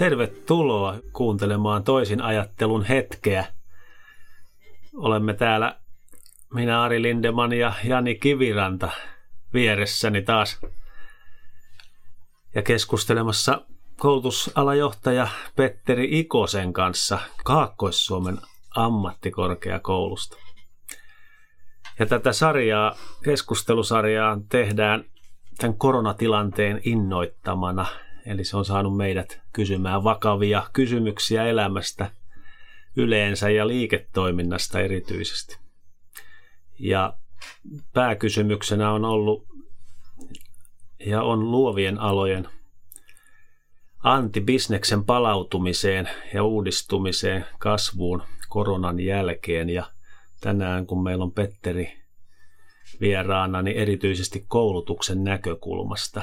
Tervetuloa kuuntelemaan toisin ajattelun hetkeä. Olemme täällä minä Ari Lindeman ja Jani Kiviranta vieressäni taas ja keskustelemassa koulutusalajohtaja Petteri Ikosen kanssa Kaakkois-Suomen ammattikorkeakoulusta. Ja tätä sarjaa, keskustelusarjaa tehdään tämän koronatilanteen innoittamana. Eli se on saanut meidät kysymään vakavia kysymyksiä elämästä yleensä ja liiketoiminnasta erityisesti. Ja pääkysymyksenä on ollut ja on luovien alojen antibisneksen palautumiseen ja uudistumiseen kasvuun koronan jälkeen. Ja tänään kun meillä on Petteri vieraana, niin erityisesti koulutuksen näkökulmasta.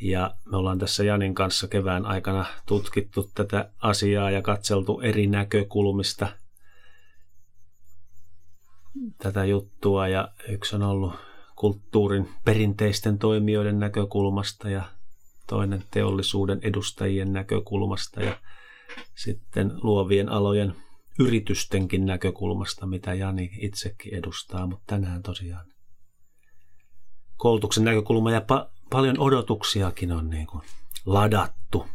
Ja me ollaan tässä Janin kanssa kevään aikana tutkittu tätä asiaa ja katseltu eri näkökulmista tätä juttua. Ja yksi on ollut kulttuurin perinteisten toimijoiden näkökulmasta ja toinen teollisuuden edustajien näkökulmasta ja sitten luovien alojen yritystenkin näkökulmasta, mitä Jani itsekin edustaa, mutta tänään tosiaan koulutuksen näkökulma ja pa- paljon odotuksiakin on niin kuin ladattu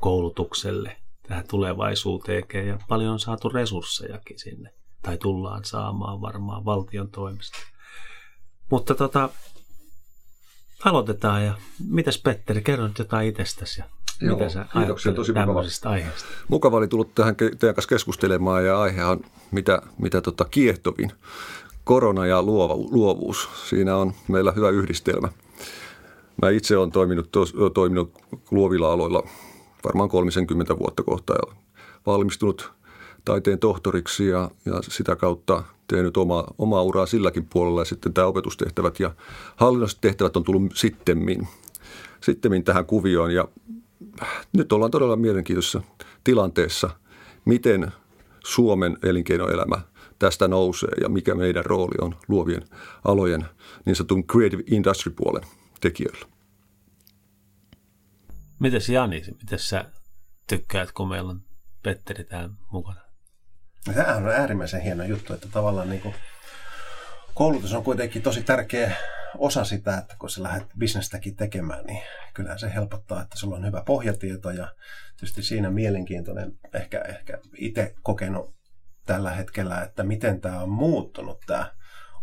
koulutukselle tähän tulevaisuuteen ja paljon on saatu resurssejakin sinne tai tullaan saamaan varmaan valtion toimesta. Mutta tota, aloitetaan ja mitäs Petteri, kerro nyt jotain itsestäsi ja Joo, mitä sä kiitoksia, tosi mukava. aiheesta? Mukava oli tullut tähän teidän kanssa keskustelemaan ja aihehan mitä, mitä tota kiehtovin. Korona ja luova, luovuus. Siinä on meillä hyvä yhdistelmä. Mä itse olen toiminut, tos, toiminut luovilla aloilla varmaan 30 vuotta kohta ja valmistunut taiteen tohtoriksi ja, ja sitä kautta tehnyt oma, omaa uraa silläkin puolella ja sitten tämä opetustehtävät ja hallinnolliset tehtävät on tullut sittemmin, sittemmin tähän kuvioon ja nyt ollaan todella mielenkiintoisessa tilanteessa, miten Suomen elinkeinoelämä tästä nousee ja mikä meidän rooli on luovien alojen niin sanotun creative industry puolen tekijöillä. Mites Jani, miten sä tykkäät, kun meillä on Petteri täällä mukana? Tämähän on äärimmäisen hieno juttu, että tavallaan niin kuin koulutus on kuitenkin tosi tärkeä osa sitä, että kun sä lähdet bisnestäkin tekemään, niin kyllä se helpottaa, että sulla on hyvä pohjatieto ja tietysti siinä mielenkiintoinen, ehkä, ehkä itse kokenut tällä hetkellä, että miten tämä on muuttunut tämä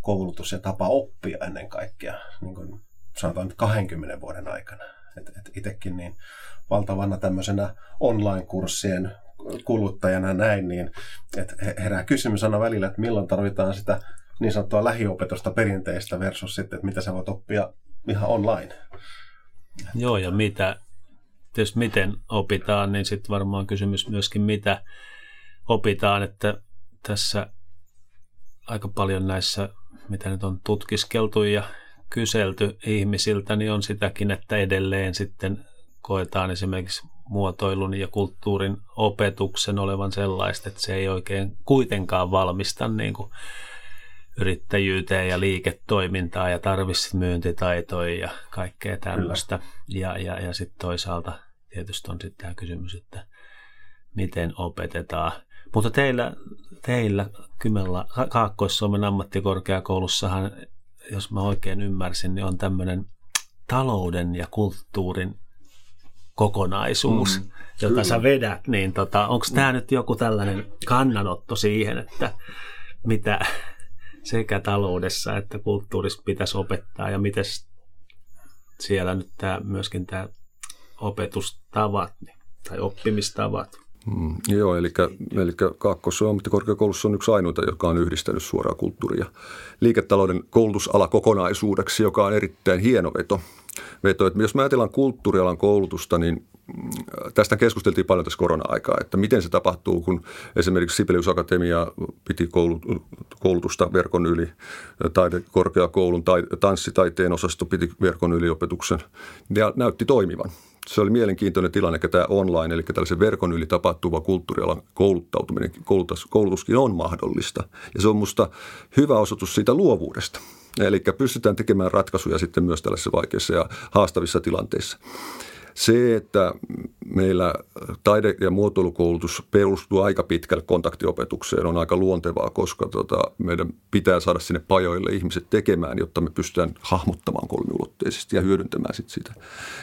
koulutus ja tapa oppia ennen kaikkea, niin kuin sanotaan nyt 20 vuoden aikana. Et, et itsekin niin valtavana tämmöisenä online-kurssien kuluttajana näin, niin että herää kysymys aina välillä, että milloin tarvitaan sitä niin sanottua lähiopetusta perinteistä versus sitten, että mitä sä voit oppia ihan online. Joo, ja mitä, tietysti miten opitaan, niin sitten varmaan kysymys myöskin, mitä opitaan, että tässä aika paljon näissä, mitä nyt on tutkiskeltu ja kyselty ihmisiltä, niin on sitäkin, että edelleen sitten koetaan esimerkiksi muotoilun ja kulttuurin opetuksen olevan sellaista, että se ei oikein kuitenkaan valmista niin kuin yrittäjyyteen ja liiketoimintaa ja tarvitsisi myyntitaitoja ja kaikkea tämmöistä. Ja, ja, ja sitten toisaalta tietysti on sitten tämä kysymys, että miten opetetaan. Mutta teillä, teillä Kymellä Kaakkois-Suomen ammattikorkeakoulussahan, jos mä oikein ymmärsin, niin on tämmöinen talouden ja kulttuurin kokonaisuus, mm, jota kyllä. sä vedät, niin tota, onko tämä nyt joku tällainen kannanotto siihen, että mitä sekä taloudessa että kulttuurissa pitäisi opettaa ja miten siellä nyt tää, myöskin tämä opetustavat niin, tai oppimistavat? Mm, joo, eli, eli Kaakkois- ammattikorkeakoulussa on yksi ainoita, joka on yhdistänyt suoraa kulttuuria liiketalouden koulutusala kokonaisuudeksi, joka on erittäin hieno veto veto. Että jos mä ajatellaan kulttuurialan koulutusta, niin mm, tästä keskusteltiin paljon tässä korona-aikaa, että miten se tapahtuu, kun esimerkiksi Sibelius Akatemia piti koulutusta verkon yli, taidekorkeakoulun tai tanssitaiteen osasto piti verkon yliopetuksen ja näytti toimivan. Se oli mielenkiintoinen tilanne, että tämä online, eli tällaisen verkon yli tapahtuva kulttuurialan kouluttautuminen, koulutus, koulutuskin on mahdollista. Ja se on minusta hyvä osoitus siitä luovuudesta. Eli pystytään tekemään ratkaisuja sitten myös tällaisissa vaikeissa ja haastavissa tilanteissa. Se, että meillä taide- ja muotoilukoulutus perustuu aika pitkälle kontaktiopetukseen, on aika luontevaa, koska tota, meidän pitää saada sinne pajoille ihmiset tekemään, jotta me pystytään hahmottamaan kolmiulotteisesti ja hyödyntämään sit sitä.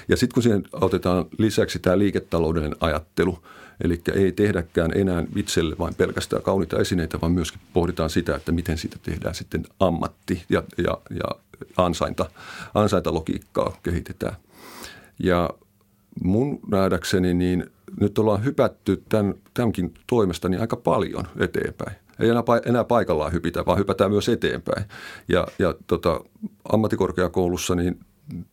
Ja sitten kun siihen otetaan lisäksi tämä liiketaloudellinen ajattelu, eli ei tehdäkään enää itselle vain pelkästään kauniita esineitä, vaan myöskin pohditaan sitä, että miten siitä tehdään sitten ammatti ja, ja, ja ansainta, ansaintalogiikkaa kehitetään. Ja mun nähdäkseni niin nyt ollaan hypätty tämän, tämänkin toimesta niin aika paljon eteenpäin. Ei enää, enää paikallaan hypitä, vaan hypätään myös eteenpäin. Ja, ja tota, ammattikorkeakoulussa niin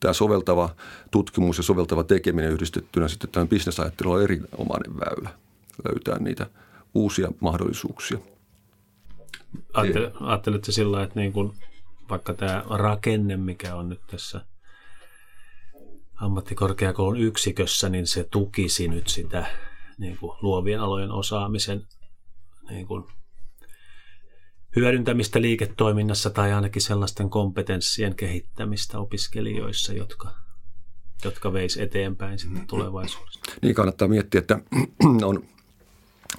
tämä soveltava tutkimus ja soveltava tekeminen yhdistettynä sitten tämän bisnesajatteluun on erinomainen väylä löytää niitä uusia mahdollisuuksia. Ajattelette sillä että niin kuin, vaikka tämä rakenne, mikä on nyt tässä – ammattikorkeakoulun yksikössä, niin se tukisi nyt sitä niin kuin luovien alojen osaamisen niin kuin hyödyntämistä liiketoiminnassa tai ainakin sellaisten kompetenssien kehittämistä opiskelijoissa, jotka, jotka veisi eteenpäin sitten tulevaisuudessa. Niin kannattaa miettiä, että on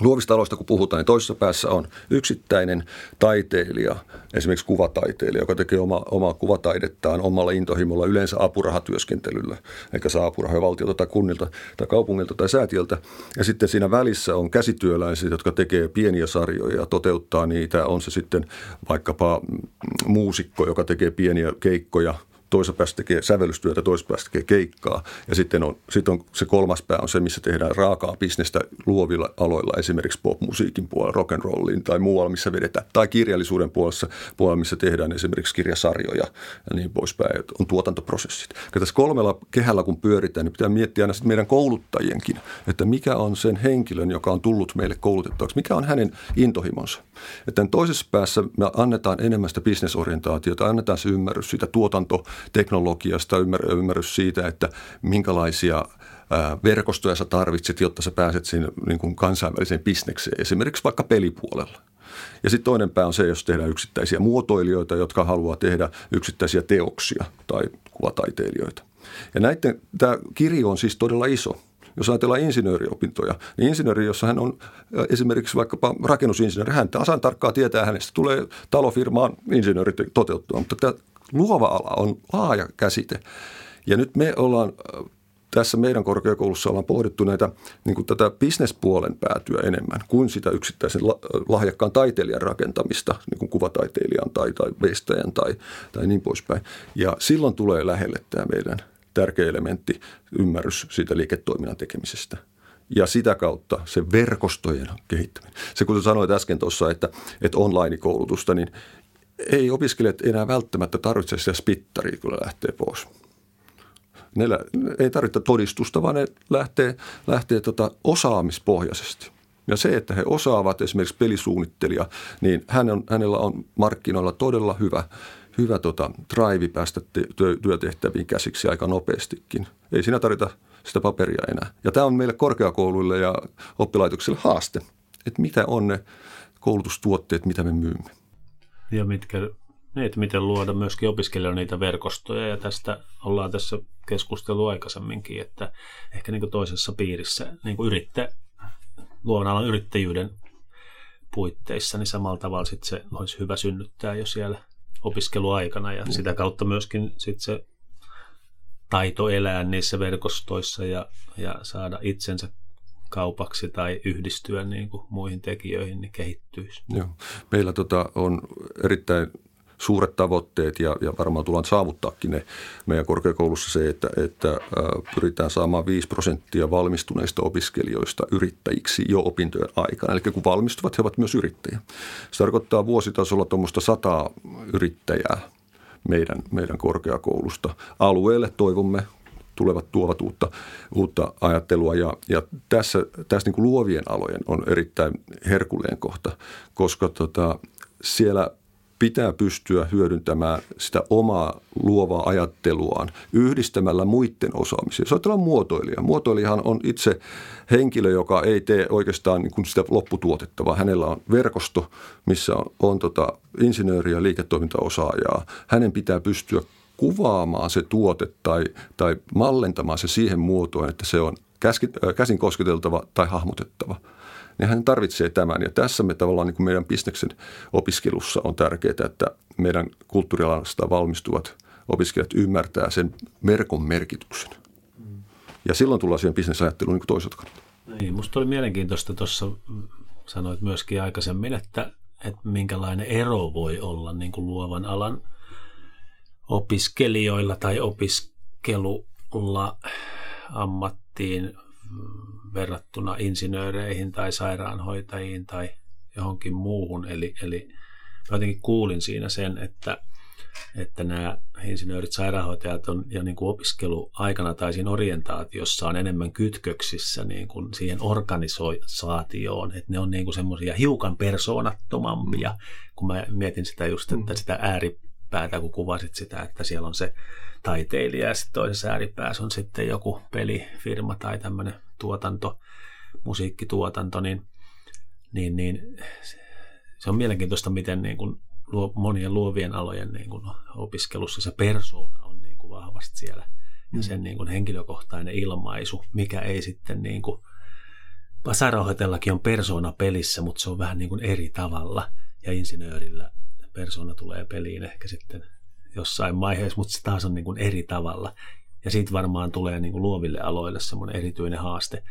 Luovista aloista kun puhutaan, niin toisessa päässä on yksittäinen taiteilija, esimerkiksi kuvataiteilija, joka tekee oma, omaa kuvataidettaan omalla intohimolla yleensä apurahatyöskentelyllä, eikä saa apurahoja valtiolta tai kunnilta tai kaupungilta tai säätiöltä. Ja sitten siinä välissä on käsityöläisiä, jotka tekee pieniä sarjoja ja toteuttaa niitä. On se sitten vaikkapa muusikko, joka tekee pieniä keikkoja – toisessa päässä tekee sävellystyötä, toisessa päässä tekee keikkaa. Ja sitten on, sitten on se kolmas pää on se, missä tehdään raakaa bisnestä luovilla aloilla, esimerkiksi popmusiikin puolella, rock'n'rollin tai muualla, missä vedetään. Tai kirjallisuuden puolessa, puolella, missä tehdään esimerkiksi kirjasarjoja ja niin poispäin. On tuotantoprosessit. Ja tässä kolmella kehällä kun pyöritään, niin pitää miettiä aina sitten meidän kouluttajienkin, että mikä on sen henkilön, joka on tullut meille koulutettavaksi, mikä on hänen intohimonsa. Että toisessa päässä me annetaan enemmän sitä bisnesorientaatiota, annetaan se ymmärrys siitä tuotanto teknologiasta, ymmärrys siitä, että minkälaisia verkostoja sä tarvitset, jotta sä pääset sinne niin kuin kansainväliseen bisnekseen, esimerkiksi vaikka pelipuolella. Ja sitten toinen pää on se, jos tehdään yksittäisiä muotoilijoita, jotka haluaa tehdä yksittäisiä teoksia tai kuvataiteilijoita. Ja näiden, tämä kirjo on siis todella iso. Jos ajatellaan insinööriopintoja, niin insinööri, jossa hän on esimerkiksi vaikkapa rakennusinsinööri, hän tasan tarkkaan tietää hänestä, tulee talofirmaan insinöörit toteuttua, mutta luova ala on laaja käsite. Ja nyt me ollaan tässä meidän korkeakoulussa ollaan pohdittu näitä niin kuin tätä bisnespuolen päätyä enemmän kuin sitä yksittäisen lahjakkaan taiteilijan rakentamista, niin kuin kuvataiteilijan tai, tai veistäjän tai, tai niin poispäin. Ja silloin tulee lähelle tämä meidän tärkeä elementti, ymmärrys siitä liiketoiminnan tekemisestä ja sitä kautta se verkostojen kehittäminen. Se kun sanoit äsken tuossa, että, että online-koulutusta, niin ei opiskelijat enää välttämättä tarvitse sitä spittaria, kun lähtee pois. Ne ei tarvitse todistusta, vaan ne lähtee, lähtee tota osaamispohjaisesti. Ja se, että he osaavat esimerkiksi pelisuunnittelija, niin hän on, hänellä on markkinoilla todella hyvä, hyvä tota, drive päästä työ, työtehtäviin käsiksi aika nopeastikin. Ei siinä tarvita sitä paperia enää. Ja tämä on meille korkeakouluille ja oppilaitoksille haaste, että mitä on ne koulutustuotteet, mitä me myymme ja mitkä, että miten luoda myöskin opiskelijoille niitä verkostoja. Ja tästä ollaan tässä keskustelua aikaisemminkin, että ehkä niin toisessa piirissä niin yrittä, luovan alan yrittäjyyden puitteissa, niin samalla tavalla sit se olisi hyvä synnyttää jo siellä opiskeluaikana ja sitä kautta myöskin sit se taito elää niissä verkostoissa ja, ja saada itsensä kaupaksi tai yhdistyä niin kuin muihin tekijöihin, niin kehittyisi. Joo. Meillä tota on erittäin suuret tavoitteet ja, ja varmaan tullaan saavuttaakin ne meidän korkeakoulussa se, että, että pyritään saamaan 5 prosenttia valmistuneista opiskelijoista yrittäjiksi jo opintojen aikana. Eli kun valmistuvat, he ovat myös yrittäjiä. Se tarkoittaa vuositasolla tuommoista sataa yrittäjää meidän, meidän korkeakoulusta. Alueelle toivomme tulevat tuovat uutta, uutta ajattelua. Ja, ja tässä, tässä niin kuin luovien alojen on erittäin herkulleen kohta, koska tota, siellä pitää pystyä hyödyntämään sitä omaa luovaa ajatteluaan yhdistämällä muiden osaamisia. Jos ajatellaan muotoilija. Muotoilijahan on itse henkilö, joka ei tee oikeastaan niin kuin sitä lopputuotetta, vaan hänellä on verkosto, missä on, on tota insinööriä, liiketoimintaosaajaa. Hänen pitää pystyä kuvaamaan se tuote tai, tai mallentamaan se siihen muotoon, että se on käsin kosketeltava tai hahmotettava – niin hän tarvitsee tämän. Ja tässä me tavallaan niin kuin meidän bisneksen opiskelussa on tärkeää, että meidän kulttuurialasta valmistuvat opiskelijat ymmärtää sen merkon merkityksen. Ja silloin tullaan siihen bisnesajatteluun niin toiselta kannalta. Niin, musta oli mielenkiintoista tuossa, sanoit myöskin aikaisemmin, että, että minkälainen ero voi olla niin kuin luovan alan opiskelijoilla tai opiskelulla ammattiin verrattuna insinööreihin tai sairaanhoitajiin tai johonkin muuhun. Eli, eli mä jotenkin kuulin siinä sen, että, että nämä insinöörit, sairaanhoitajat on jo niin kuin opiskeluaikana tai siinä orientaatiossa on enemmän kytköksissä niin kuin siihen organisaatioon, että ne on niin kuin semmoisia hiukan persoonattomampia, kun mä mietin sitä just, että mm. sitä ääripäätä, kun kuvasit sitä, että siellä on se taiteilija ja sitten toisessa ääripäässä on sitten joku pelifirma tai tämmöinen tuotanto, musiikkituotanto, niin, niin, niin se on mielenkiintoista, miten niin kuin luo, monien luovien alojen niin kuin opiskelussa se persoona on niin kuin vahvasti siellä. Ja sen niin kuin henkilökohtainen ilmaisu, mikä ei sitten niin kuin, sairaanhoitajallakin on persoona pelissä, mutta se on vähän niin kuin eri tavalla. Ja insinöörillä persoona tulee peliin ehkä sitten jossain vaiheessa, mutta se taas on niin kuin eri tavalla. Ja siitä varmaan tulee niin kuin luoville aloille semmoinen erityinen haaste.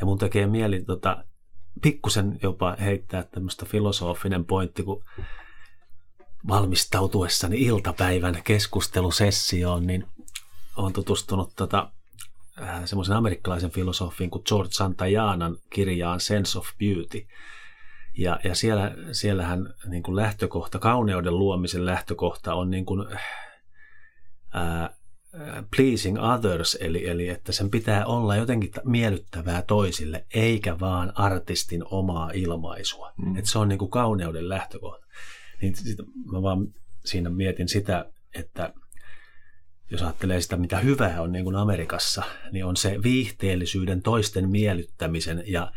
Ja mun tekee mieli tota, pikkusen jopa heittää tämmöistä filosofinen pointti, kun valmistautuessani iltapäivän keskustelusessioon, niin olen tutustunut tota, äh, semmoisen amerikkalaisen filosofin kuin George Santajanan kirjaan Sense of Beauty. Ja, ja siellä, siellähän niin kuin lähtökohta, kauneuden luomisen lähtökohta on niin kuin, ää, pleasing others, eli, eli että sen pitää olla jotenkin miellyttävää toisille, eikä vaan artistin omaa ilmaisua. Mm. Että se on niin kuin kauneuden lähtökohta. Niin sit mä vaan siinä mietin sitä, että jos ajattelee sitä, mitä hyvää on niin kuin Amerikassa, niin on se viihteellisyyden, toisten miellyttämisen ja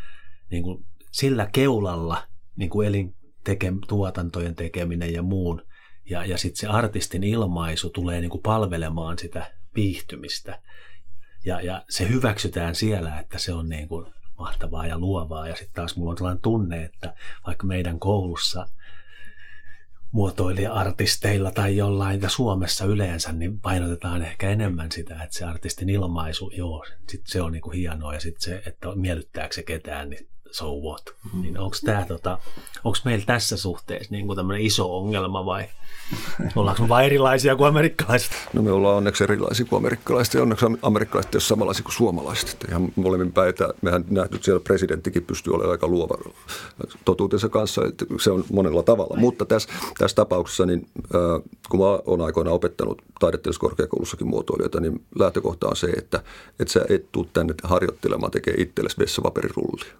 niin kuin sillä keulalla niin kuin elin teke, tuotantojen tekeminen ja muun. Ja, ja sitten se artistin ilmaisu tulee niin kuin palvelemaan sitä viihtymistä. Ja, ja se hyväksytään siellä, että se on niin kuin mahtavaa ja luovaa. Ja sitten taas mulla on sellainen tunne, että vaikka meidän koulussa muotoilija-artisteilla tai jollain ja Suomessa yleensä, niin painotetaan ehkä enemmän sitä, että se artistin ilmaisu, joo, sit se on niin kuin hienoa ja sitten se, että miellyttääkö se ketään, niin so what. Mm. Niin onko tämä tota, onko meillä tässä suhteessa niin kuin tämmöinen iso ongelma vai ollaanko me vain erilaisia kuin amerikkalaiset? No me ollaan onneksi erilaisia kuin amerikkalaiset ja onneksi amerikkalaiset ei ole samanlaisia kuin suomalaiset. Että ihan molemmin päin, että mehän nähty, siellä presidenttikin pystyy olemaan aika luova totuutensa kanssa, että se on monella tavalla. Mutta tässä, tässä tapauksessa, niin, äh, kun mä olen aikoinaan opettanut taidetteelliskorkeakoulussakin muotoilijoita, niin lähtökohta on se, että, että sä et tule tänne harjoittelemaan tekee itsellesi vessapaperirullia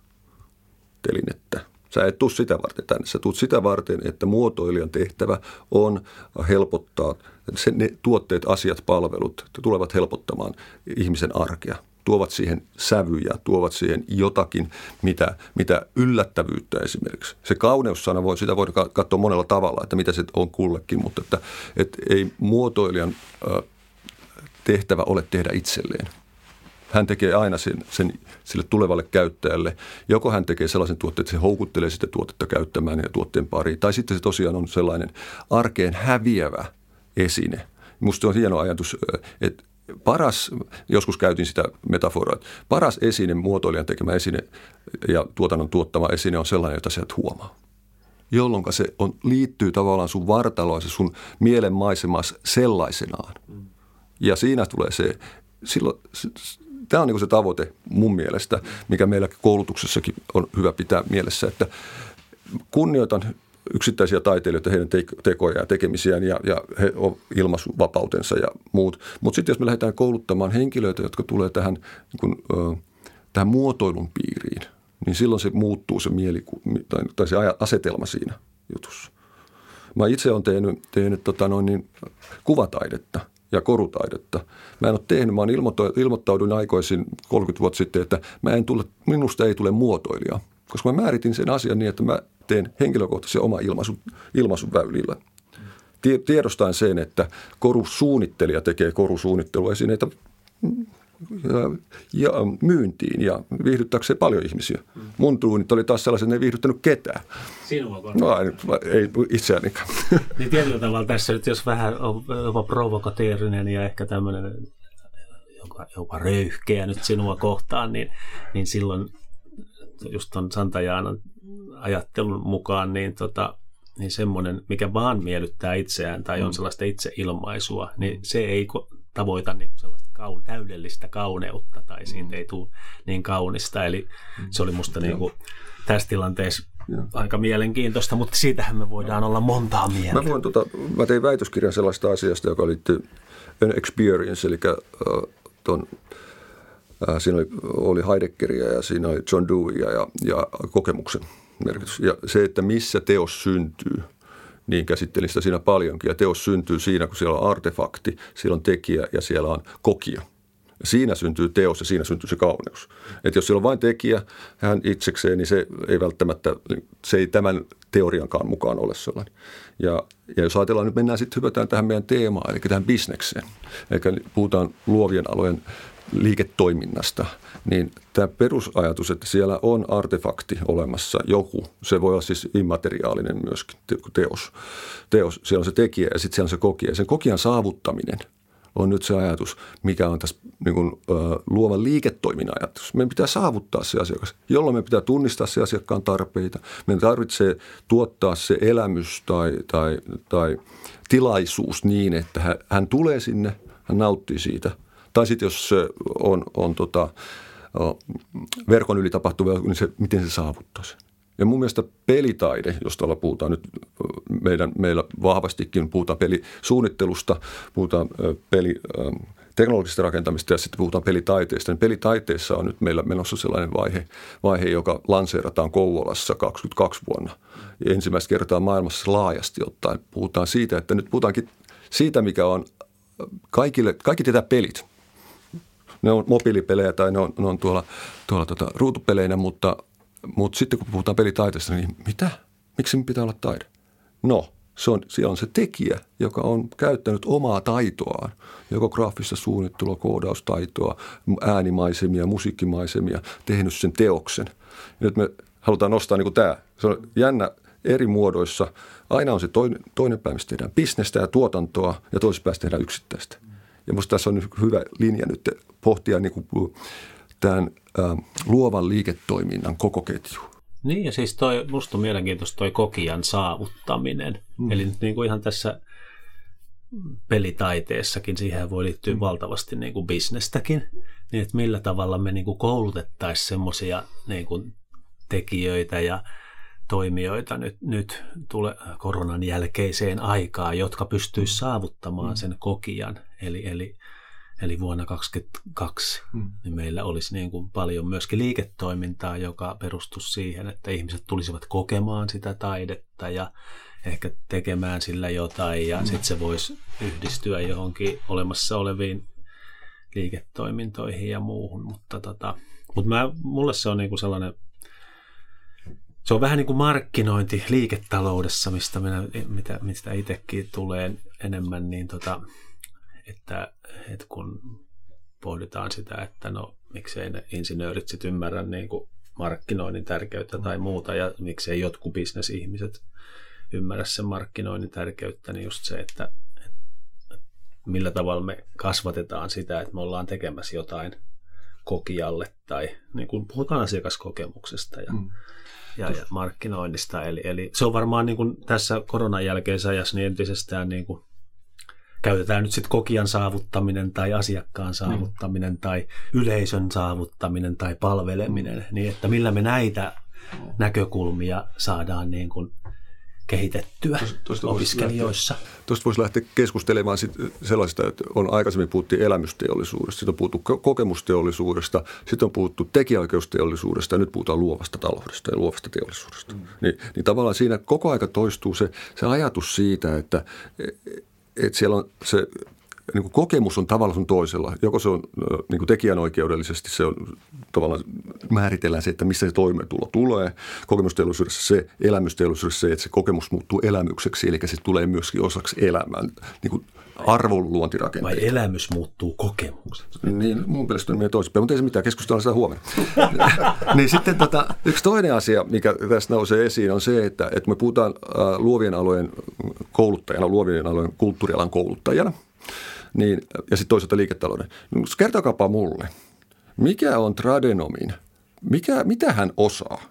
telinettä. Sä et tuu sitä varten tänne. Sä tuut sitä varten, että muotoilijan tehtävä on helpottaa, se, ne tuotteet, asiat, palvelut tulevat helpottamaan ihmisen arkea. Tuovat siihen sävyjä, tuovat siihen jotakin, mitä, mitä yllättävyyttä esimerkiksi. Se kauneussana, voi, sitä voida katsoa monella tavalla, että mitä se on kullekin, mutta että, että ei muotoilijan tehtävä ole tehdä itselleen – hän tekee aina sen, sen sille tulevalle käyttäjälle. Joko hän tekee sellaisen tuotteen, että se houkuttelee sitä tuotetta käyttämään ja tuotteen pariin, tai sitten se tosiaan on sellainen arkeen häviävä esine. Minusta on hieno ajatus, että paras, joskus käytin sitä metaforaa, että paras esine, muotoilijan tekemä esine ja tuotannon tuottama esine on sellainen, jota sä et huomaa jolloin se on, liittyy tavallaan sun vartaloon, se sun mielen maisemas sellaisenaan. Ja siinä tulee se, silloin tämä on niin se tavoite mun mielestä, mikä meillä koulutuksessakin on hyvä pitää mielessä, että kunnioitan yksittäisiä taiteilijoita, heidän tekoja ja tekemisiään ja, ja he on ilmaisuvapautensa ja muut. Mutta sitten jos me lähdetään kouluttamaan henkilöitä, jotka tulee tähän, niin kun, tähän muotoilun piiriin, niin silloin se muuttuu se mieliku, tai, tai se asetelma siinä jutussa. Mä itse olen tehnyt, tehnyt tota noin niin, kuvataidetta – ja korutaidetta. Mä en ole tehnyt, mä ilmoittauduin aikoisin 30 vuotta sitten, että mä en tule, minusta ei tule muotoilija, koska mä määritin sen asian niin, että mä teen henkilökohtaisen oma ilmaisun, ilmaisun väylillä. tiedostaen sen, että korusuunnittelija tekee korusuunnitteluesineitä ja myyntiin ja viihdyttääkseen paljon ihmisiä. Mun tuunit oli taas sellaisen, että ne ei viihdyttänyt ketään. Sinua No, ei, ei itseäänikään. Niin tietyllä tavalla tässä nyt, jos vähän on jopa provokateerinen ja ehkä tämmöinen jopa, jopa röyhkeä nyt sinua kohtaan, niin, niin silloin just ton Santajaanan ajattelun mukaan, niin, tota, niin semmoinen, mikä vaan miellyttää itseään tai on mm. sellaista itseilmaisua, niin se ei tavoita niin sellaista kaun, täydellistä kauneutta tai siitä mm. ei tule niin kaunista. Eli mm. se oli musta niin kuin, tässä tilanteessa ja. aika mielenkiintoista, mutta siitähän me voidaan olla montaa mieltä. Mä, voin, tota, mä tein väitöskirjan sellaista asiasta, joka liittyy an experience, eli äh, ton, äh, siinä oli, oli Heideggeria ja siinä oli John Deweyä ja, ja kokemuksen merkitys. Ja se, että missä teos syntyy, niin käsittelin sitä siinä paljonkin. Ja teos syntyy siinä, kun siellä on artefakti, siellä on tekijä ja siellä on kokija. Ja siinä syntyy teos ja siinä syntyy se kauneus. Että jos siellä on vain tekijä, hän itsekseen, niin se ei välttämättä, se ei tämän teoriankaan mukaan ole sellainen. Ja, ja jos ajatellaan, nyt mennään sitten hypätään tähän meidän teemaan, eli tähän bisnekseen. Eli puhutaan luovien alojen liiketoiminnasta, niin tämä perusajatus, että siellä on artefakti olemassa, joku, se voi olla siis immateriaalinen myöskin teos. teos siellä on se tekijä ja sitten siellä on se kokija. Ja sen kokijan saavuttaminen on nyt se ajatus, mikä on tässä niin kuin, luovan liiketoiminnan ajatus. Meidän pitää saavuttaa se asiakas, jolloin me pitää tunnistaa se asiakkaan tarpeita. Meidän tarvitsee tuottaa se elämys tai, tai, tai tilaisuus niin, että hän tulee sinne, hän nauttii siitä – tai sitten jos on, on tota, verkon yli tapahtuva, niin se, miten se saavuttaa. Ja mun mielestä pelitaide, josta ollaan puhutaan nyt meidän, meillä vahvastikin, puhutaan pelisuunnittelusta, puhutaan peli, teknologisesta rakentamista ja sitten puhutaan pelitaiteesta. Niin pelitaiteessa on nyt meillä menossa sellainen vaihe, vaihe joka lanseerataan Kouvolassa 22 vuonna. Ja ensimmäistä kertaa maailmassa laajasti ottaen puhutaan siitä, että nyt puhutaankin siitä, mikä on kaikille, kaikki tietää pelit ne on mobiilipelejä tai ne on, ne on tuolla, tuolla tota, ruutupeleinä, mutta, mutta sitten kun puhutaan pelitaiteesta, niin mitä? Miksi pitää olla taide? No, se on, siellä on se tekijä, joka on käyttänyt omaa taitoaan, joko graafista suunnittelua, koodaustaitoa, äänimaisemia, musiikkimaisemia, tehnyt sen teoksen. Ja nyt me halutaan nostaa niin kuin tämä. Se on jännä eri muodoissa. Aina on se toinen, toinen päivä, missä tehdään bisnestä ja tuotantoa, ja toisessa päässä tehdään yksittäistä. Ja minusta tässä on hyvä linja nyt pohtia niin kuin tämän ä, luovan liiketoiminnan koko ketju. Niin ja siis toi, musta on mielenkiintoista toi kokijan saavuttaminen. Mm. Eli nyt niin kuin ihan tässä pelitaiteessakin siihen voi liittyä mm. valtavasti niin kuin bisnestäkin, niin että millä tavalla me niin kuin koulutettaisiin semmoisia niin kuin tekijöitä ja toimijoita nyt, nyt tule koronan jälkeiseen aikaan, jotka pystyisivät saavuttamaan mm. sen kokijan. Eli, eli, eli vuonna 2022 mm. niin meillä olisi niin kuin paljon myöskin liiketoimintaa, joka perustuisi siihen, että ihmiset tulisivat kokemaan sitä taidetta ja ehkä tekemään sillä jotain ja mm. sitten se voisi yhdistyä johonkin olemassa oleviin liiketoimintoihin ja muuhun. Mutta, tota, mutta mä, mulle se on niin kuin sellainen se on vähän niin kuin markkinointi liiketaloudessa, mistä, minä, mitä, mistä itsekin tulee enemmän, niin tota, että, että kun pohditaan sitä, että no miksei ne insinöörit sitten ymmärrä niin kuin markkinoinnin tärkeyttä tai muuta, ja miksei jotkut bisnesihmiset ymmärrä sen markkinoinnin tärkeyttä, niin just se, että, että millä tavalla me kasvatetaan sitä, että me ollaan tekemässä jotain kokijalle tai niin kuin puhutaan asiakaskokemuksesta ja mm ja, ja markkinoinnista. Eli, eli se on varmaan niin kuin tässä koronan jälkeisessä ajassa niin entisestään niin kuin käytetään nyt sitten kokijan saavuttaminen tai asiakkaan mm. saavuttaminen mm. tai yleisön saavuttaminen tai palveleminen, mm. niin että millä me näitä näkökulmia saadaan niin kuin kehitettyä tuosta opiskelijoissa. Tuosta voisi lähteä keskustelemaan sit sellaista, että on aikaisemmin puhuttiin elämysteollisuudesta, sitten on puhuttu kokemusteollisuudesta, sitten on puhuttu tekijäoikeusteollisuudesta ja nyt puhutaan luovasta taloudesta ja luovasta teollisuudesta. Mm. Niin, niin tavallaan siinä koko aika toistuu se, se ajatus siitä, että, että siellä on se niin kuin kokemus on tavalla sun toisella. Joko se on niin kuin tekijänoikeudellisesti, se on tavallaan määritellään se, että missä se toimeentulo tulee. Kokemusteollisuudessa se, elämysteollisuudessa se, että se kokemus muuttuu elämykseksi, eli se tulee myöskin osaksi elämää. Niin kuin arvoluontirakenteita. Vai elämys muuttuu kokemukseksi? Niin, mun mielestä on meidän toisinpäin, mutta ei se mitään, keskustellaan sitä huomenna. niin sitten tota, yksi toinen asia, mikä tässä nousee esiin, on se, että, että me puhutaan luovien alojen kouluttajana, luovien alojen kulttuurialan kouluttajana, niin, ja sitten toisaalta liiketalouden. No, kertokaapa mulle, mikä on tradenomin, mikä, mitä hän osaa?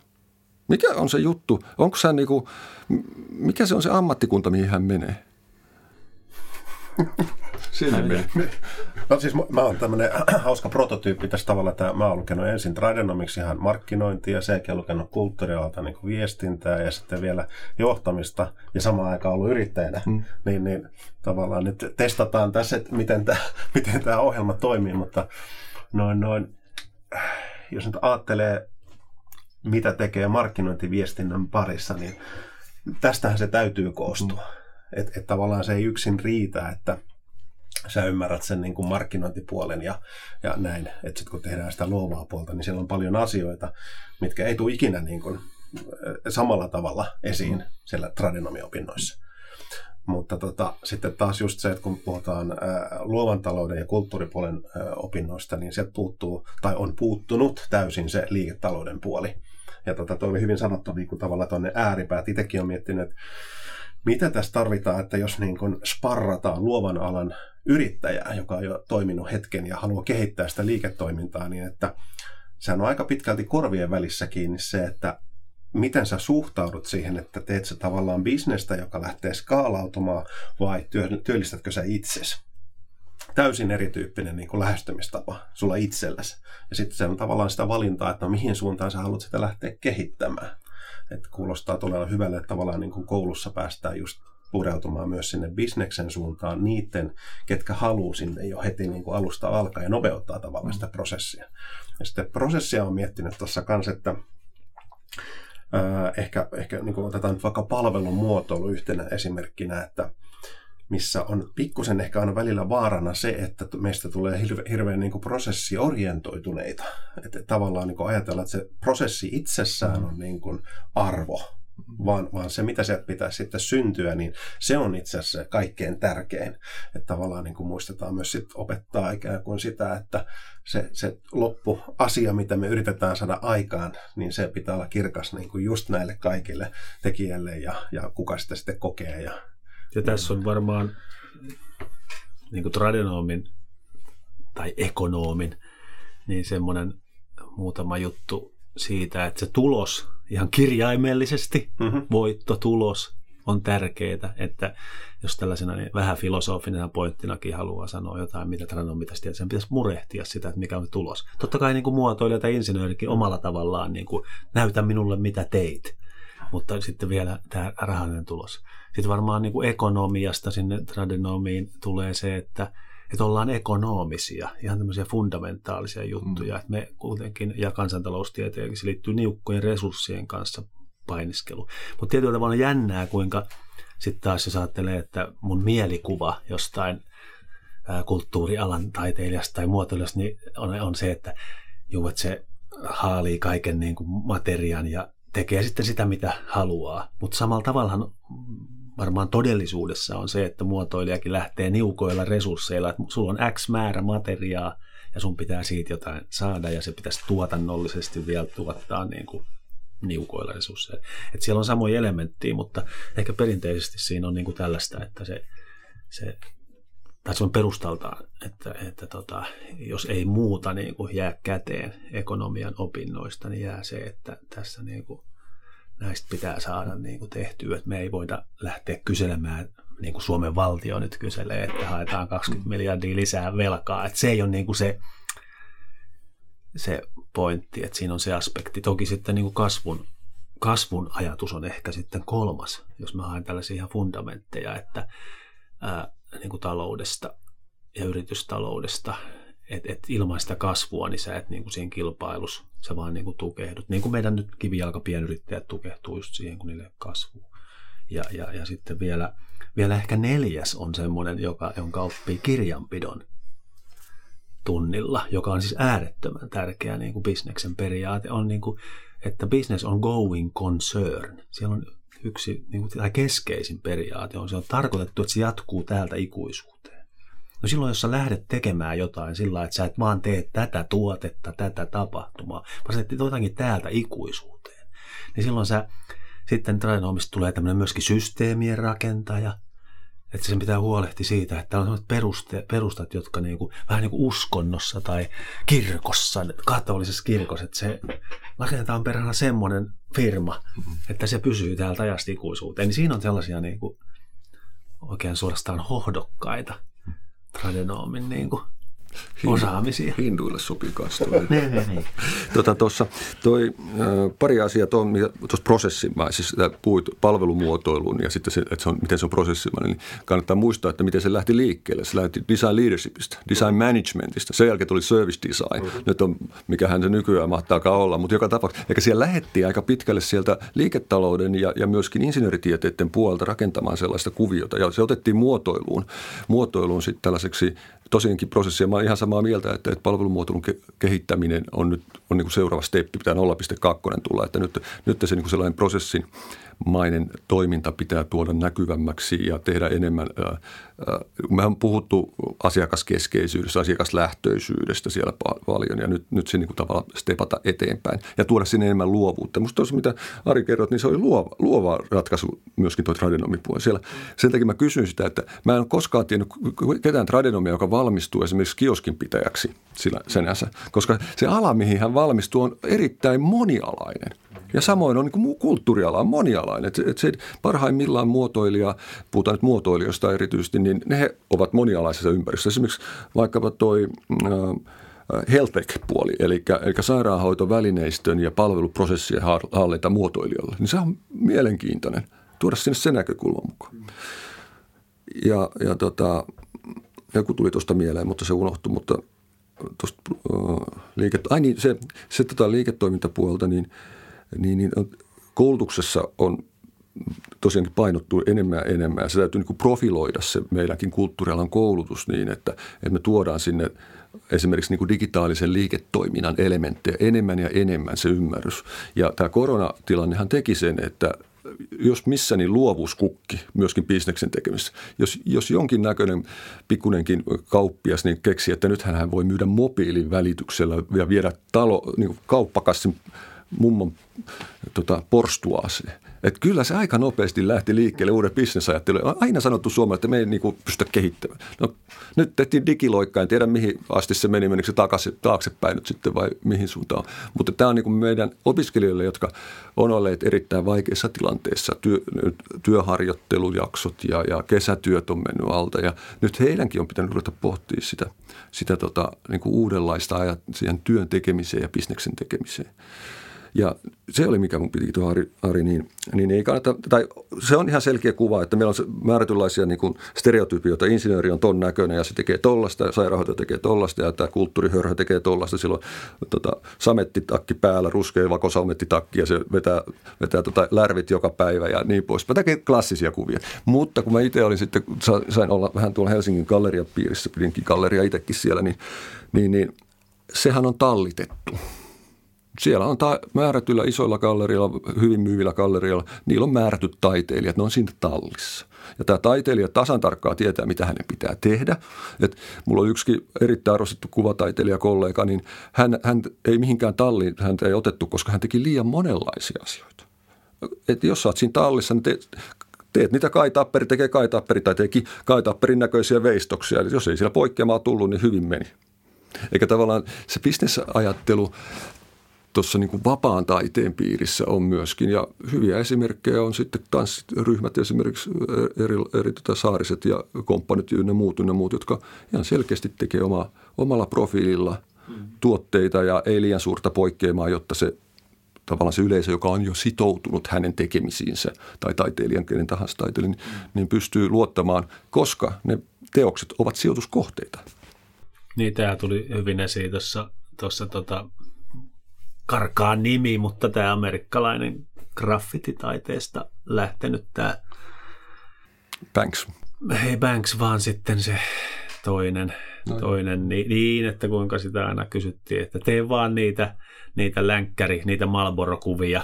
Mikä on se juttu? Onko hän niinku, mikä se on se ammattikunta, mihin hän menee? Sinne meni. No siis mä, mä oon tämmönen hauska prototyyppi tässä tavalla, että mä oon lukenut ensin Tradenomiksi ihan markkinointia, sekin lukenut kulttuurialalta niin viestintää ja sitten vielä johtamista ja samaan aikaan ollut yrittäjänä. Mm. Niin, niin tavallaan nyt testataan tässä, että miten tämä miten tämä ohjelma toimii, mutta noin, noin, jos nyt ajattelee, mitä tekee markkinointiviestinnän parissa, niin tästähän se täytyy koostua. Mm että et tavallaan se ei yksin riitä, että sä ymmärrät sen niin kuin markkinointipuolen ja, ja näin. Että sitten kun tehdään sitä luovaa puolta, niin siellä on paljon asioita, mitkä ei tule ikinä niin kuin samalla tavalla esiin mm. siellä tradenomiopinnoissa. Mutta tota, sitten taas just se, että kun puhutaan ää, luovan talouden ja kulttuuripuolen ää, opinnoista, niin sieltä puuttuu, tai on puuttunut täysin se liiketalouden puoli. Ja tota, toi oli hyvin sanottu niin kuin tavallaan tuonne ääripäät. Itsekin olen miettinyt, että mitä tässä tarvitaan, että jos niin kuin sparrataan luovan alan yrittäjää, joka on jo toiminut hetken ja haluaa kehittää sitä liiketoimintaa, niin että se on aika pitkälti korvien välissä kiinni se, että miten sä suhtaudut siihen, että teet sä tavallaan bisnestä, joka lähtee skaalautumaan, vai työllistätkö sä itsesi? Täysin erityyppinen niin kuin lähestymistapa sulla itselläsi. Ja sitten se on tavallaan sitä valintaa, että no, mihin suuntaan sä haluat sitä lähteä kehittämään. Että kuulostaa todella hyvälle, että tavallaan niin kuin koulussa päästään just pureutumaan myös sinne bisneksen suuntaan niiden, ketkä haluaa sinne jo heti niin kuin alusta alkaa ja nopeuttaa tavallaan sitä prosessia. Ja sitten prosessia on miettinyt tuossa kanssa, että ää, ehkä, ehkä niin kuin otetaan vaikka palvelun muotoilu yhtenä esimerkkinä, että missä on pikkusen ehkä aina välillä vaarana se, että meistä tulee hirve, hirveän niin kuin prosessiorientoituneita. Että tavallaan niin kuin ajatellaan, että se prosessi itsessään on niin kuin arvo, vaan, vaan se, mitä sieltä pitäisi sitten syntyä, niin se on itse asiassa kaikkein tärkein. Että tavallaan niin kuin muistetaan myös sit opettaa ikään kuin sitä, että se, se loppuasia, mitä me yritetään saada aikaan, niin se pitää olla kirkas niin kuin just näille kaikille tekijälle ja, ja kuka sitä sitten kokee ja ja tässä on varmaan niin kuin tradenoomin tai ekonomin, niin semmoinen muutama juttu siitä, että se tulos ihan kirjaimellisesti, mm-hmm. voittotulos on tärkeää, että jos tällaisena niin vähän filosofinen pointtinakin haluaa sanoa jotain, mitä tradenom pitäisi tehdä, sen pitäisi murehtia sitä, että mikä on tulos. Totta kai niin kuin muotoilija tai insinöörikin omalla tavallaan niin kuin, näytä minulle mitä teit, mutta sitten vielä tämä rahallinen tulos. Sitten varmaan niin kuin ekonomiasta sinne tradenomiin tulee se, että, että ollaan ekonomisia, ihan tämmöisiä fundamentaalisia juttuja. Mm. Että me kuitenkin, ja kansantaloustieteelläkin se liittyy niukkojen resurssien kanssa painiskelu. Mutta tietyllä tavalla on jännää, kuinka sitten taas jos ajattelee, että mun mielikuva jostain kulttuurialan taiteilijasta tai muotoilijasta, niin on, on se, että juu, että se haalii kaiken niin kuin materiaan ja tekee sitten sitä, mitä haluaa. Mutta samalla tavalla varmaan todellisuudessa on se, että muotoilijakin lähtee niukoilla resursseilla, että sulla on X määrä materiaa ja sun pitää siitä jotain saada ja se pitäisi tuotannollisesti vielä tuottaa niin kuin niukoilla resursseilla. Et siellä on samoja elementtejä, mutta ehkä perinteisesti siinä on niin kuin tällaista, että se, se tai se on perustaltaan, että, että tota, jos ei muuta niin kuin jää käteen ekonomian opinnoista, niin jää se, että tässä niin kuin näistä pitää saada niin kuin tehtyä, että me ei voida lähteä kyselemään, niin kuin Suomen valtio nyt kyselee, että haetaan 20 miljardia lisää velkaa, että se ei ole niin kuin se, se pointti, että siinä on se aspekti. Toki sitten niin kuin kasvun, kasvun ajatus on ehkä sitten kolmas, jos mä haen tällaisia ihan fundamentteja, että ää, niin kuin taloudesta ja yritystaloudesta, että et ilman sitä kasvua, niin sä et niin kuin siinä kilpailussa, sä vaan niin kuin tukehdut. Niin kuin meidän nyt kivijalka pienyrittäjät tukehtuu just siihen, kun niille kasvuu. Ja, ja, ja sitten vielä vielä ehkä neljäs on semmoinen, joka, jonka oppii kirjanpidon tunnilla, joka on siis äärettömän tärkeä niin kuin bisneksen periaate, on niin kuin, että business on going concern. Siellä on yksi niin kuin, tai keskeisin periaate on, se on tarkoitettu, että se jatkuu täältä ikuisuuteen. No silloin, jos sä lähdet tekemään jotain sillä että sä et vaan tee tätä tuotetta, tätä tapahtumaa, vaan sä teet jotakin täältä ikuisuuteen, niin silloin sä sitten tradenomista tulee tämmöinen myöskin systeemien rakentaja, että sen pitää huolehtia siitä, että on sellaiset peruste, perustat, jotka niin kuin, vähän niin kuin uskonnossa tai kirkossa, katolisessa kirkossa, että se rakennetaan perhana semmoinen firma, että se pysyy täältä ajasta ikuisuuteen. Niin siinä on sellaisia niin kuin, oikein suorastaan hohdokkaita tradenoomin niin kuin, osaamisia. Hinduille sopii kanssa. niin, niin, niin. Tota, tossa, toi, pari asiaa tuossa prosessimaisessa, siis puhuit palvelumuotoiluun ja sitten se, että se on, miten se on prosessimainen, niin kannattaa muistaa, että miten se lähti liikkeelle. Se lähti design leadershipista, design managementista, sen jälkeen tuli service design. Mm-hmm. Nyt on, mikähän se nykyään mahtaakaan olla, mutta joka tapauksessa, eikä siellä lähettiin aika pitkälle sieltä liiketalouden ja, ja myöskin insinööritieteiden puolelta rakentamaan sellaista kuviota ja se otettiin muotoiluun, muotoiluun sitten tällaiseksi tosiaankin prosessia. Mä olen ihan samaa mieltä, että, että palvelumuotoilun kehittäminen on nyt on niin kuin seuraava steppi, pitää 0,2 tulla. Että nyt, nyt se niin kuin sellainen prosessin mainen toiminta pitää tuoda näkyvämmäksi ja tehdä enemmän. Me on puhuttu asiakaskeskeisyydestä, asiakaslähtöisyydestä siellä paljon ja nyt, nyt se niin tavallaan stepata eteenpäin ja tuoda sinne enemmän luovuutta. Minusta tuossa, mitä Ari kerrot, niin se oli luova, luova ratkaisu myöskin tuo tradenomipuoli siellä. Sen takia mä kysyn sitä, että mä en koskaan tiennyt ketään tradenomia, joka valmistuu esimerkiksi kioskin pitäjäksi sillä koska se ala, mihin hän valmistuu, on erittäin monialainen. Ja samoin on niin kulttuuriala on monialainen. Et, et se parhaimmillaan muotoilija, puhutaan nyt muotoilijoista erityisesti, niin ne ovat monialaisessa ympäristössä. Esimerkiksi vaikkapa toi äh, HealthTech-puoli, eli, eli sairaanhoitovälineistön ja palveluprosessien hallinta muotoilijalle, niin se on mielenkiintoinen. Tuoda sinne se näkökulma mukaan. Ja, ja tota, joku tuli tuosta mieleen, mutta se unohtui, mutta tuosta äh, liike, ai niin, se, se tota liiketoimintapuolta, niin – niin, niin koulutuksessa on tosiaankin painottuu enemmän ja enemmän. Se täytyy niin profiloida se meidänkin kulttuurialan koulutus niin, että, että me tuodaan sinne esimerkiksi niin kuin digitaalisen liiketoiminnan elementtejä enemmän ja enemmän se ymmärrys. Ja tämä koronatilannehan teki sen, että jos missä, niin luovuuskukki myöskin bisneksen tekemisessä. Jos, jos jonkinnäköinen pikkunenkin kauppias niin keksi, että nythän hän voi myydä mobiilin välityksellä ja viedä talo, niin kauppakassin mummon tota, porstuaaseen. Et kyllä se aika nopeasti lähti liikkeelle uuden bisnesajattelun. On aina sanottu Suomessa, että me ei niin pystytä kehittämään. No, nyt tehtiin digiloikka, en tiedä mihin asti se meni, menikö se takaisin, taaksepäin nyt sitten vai mihin suuntaan. Mutta tämä on niin meidän opiskelijoille, jotka on olleet erittäin vaikeissa tilanteissa. Työ, työharjoittelujaksot ja, ja kesätyöt on mennyt alta ja nyt heidänkin on pitänyt ruveta pohtia sitä, sitä tota, niin uudenlaista ajat siihen työn tekemiseen ja bisneksen tekemiseen. Ja se oli mikä mun piti tuo Ari, Ari niin, niin ei kannata, tai se on ihan selkeä kuva, että meillä on määrätynlaisia niin kuin stereotypioita. Insinööri on ton näköinen ja se tekee tollasta, ja sairaanhoitaja tekee tollasta ja tämä kulttuurihörhä tekee tollasta. Silloin tota, samettitakki päällä, ruskea vakosamettitakki ja se vetää, vetää tota, lärvit joka päivä ja niin pois. Mä tekee klassisia kuvia. Mutta kun mä itse olin sitten, sain olla vähän tuolla Helsingin gallerian piirissä, pidinkin galleria itsekin siellä, niin, niin, niin sehän on tallitettu siellä on ta- määrätyillä isoilla gallerioilla, hyvin myyvillä gallerioilla, niillä on määrätyt taiteilijat, ne on siinä tallissa. Ja tämä taiteilija tasan tarkkaan tietää, mitä hänen pitää tehdä. Et mulla on yksi erittäin arvostettu kuvataiteilijakollega, niin hän, hän ei mihinkään talliin, häntä ei otettu, koska hän teki liian monenlaisia asioita. Et jos sä oot siinä tallissa, niin teet, teet niitä kaitapperi, tekee kaitapperi tai teki kaitapperin näköisiä veistoksia. Eli jos ei siellä poikkeamaa tullut, niin hyvin meni. Eikä tavallaan se bisnesajattelu tuossa niin kuin vapaan taiteen piirissä on myöskin. Ja hyviä esimerkkejä on sitten tanssiryhmät, esimerkiksi eri, eri tota saariset ja komppanit ja muut, ne muut, jotka ihan selkeästi tekee oma, omalla profiililla tuotteita ja ei liian suurta poikkeamaa, jotta se tavallaan se yleisö, joka on jo sitoutunut hänen tekemisiinsä tai taiteilijan, kenen tahansa taiteilijan, niin, niin pystyy luottamaan, koska ne teokset ovat sijoituskohteita. Niin, tämä tuli hyvin esiin tuossa, tuossa tota, karkaa nimi, mutta tämä amerikkalainen graffititaiteesta lähtenyt tämä Banks. Ei Banks, vaan sitten se toinen, no, toinen niin, niin, että kuinka sitä aina kysyttiin, että tee vaan niitä, niitä länkkäri, niitä Malboro-kuvia,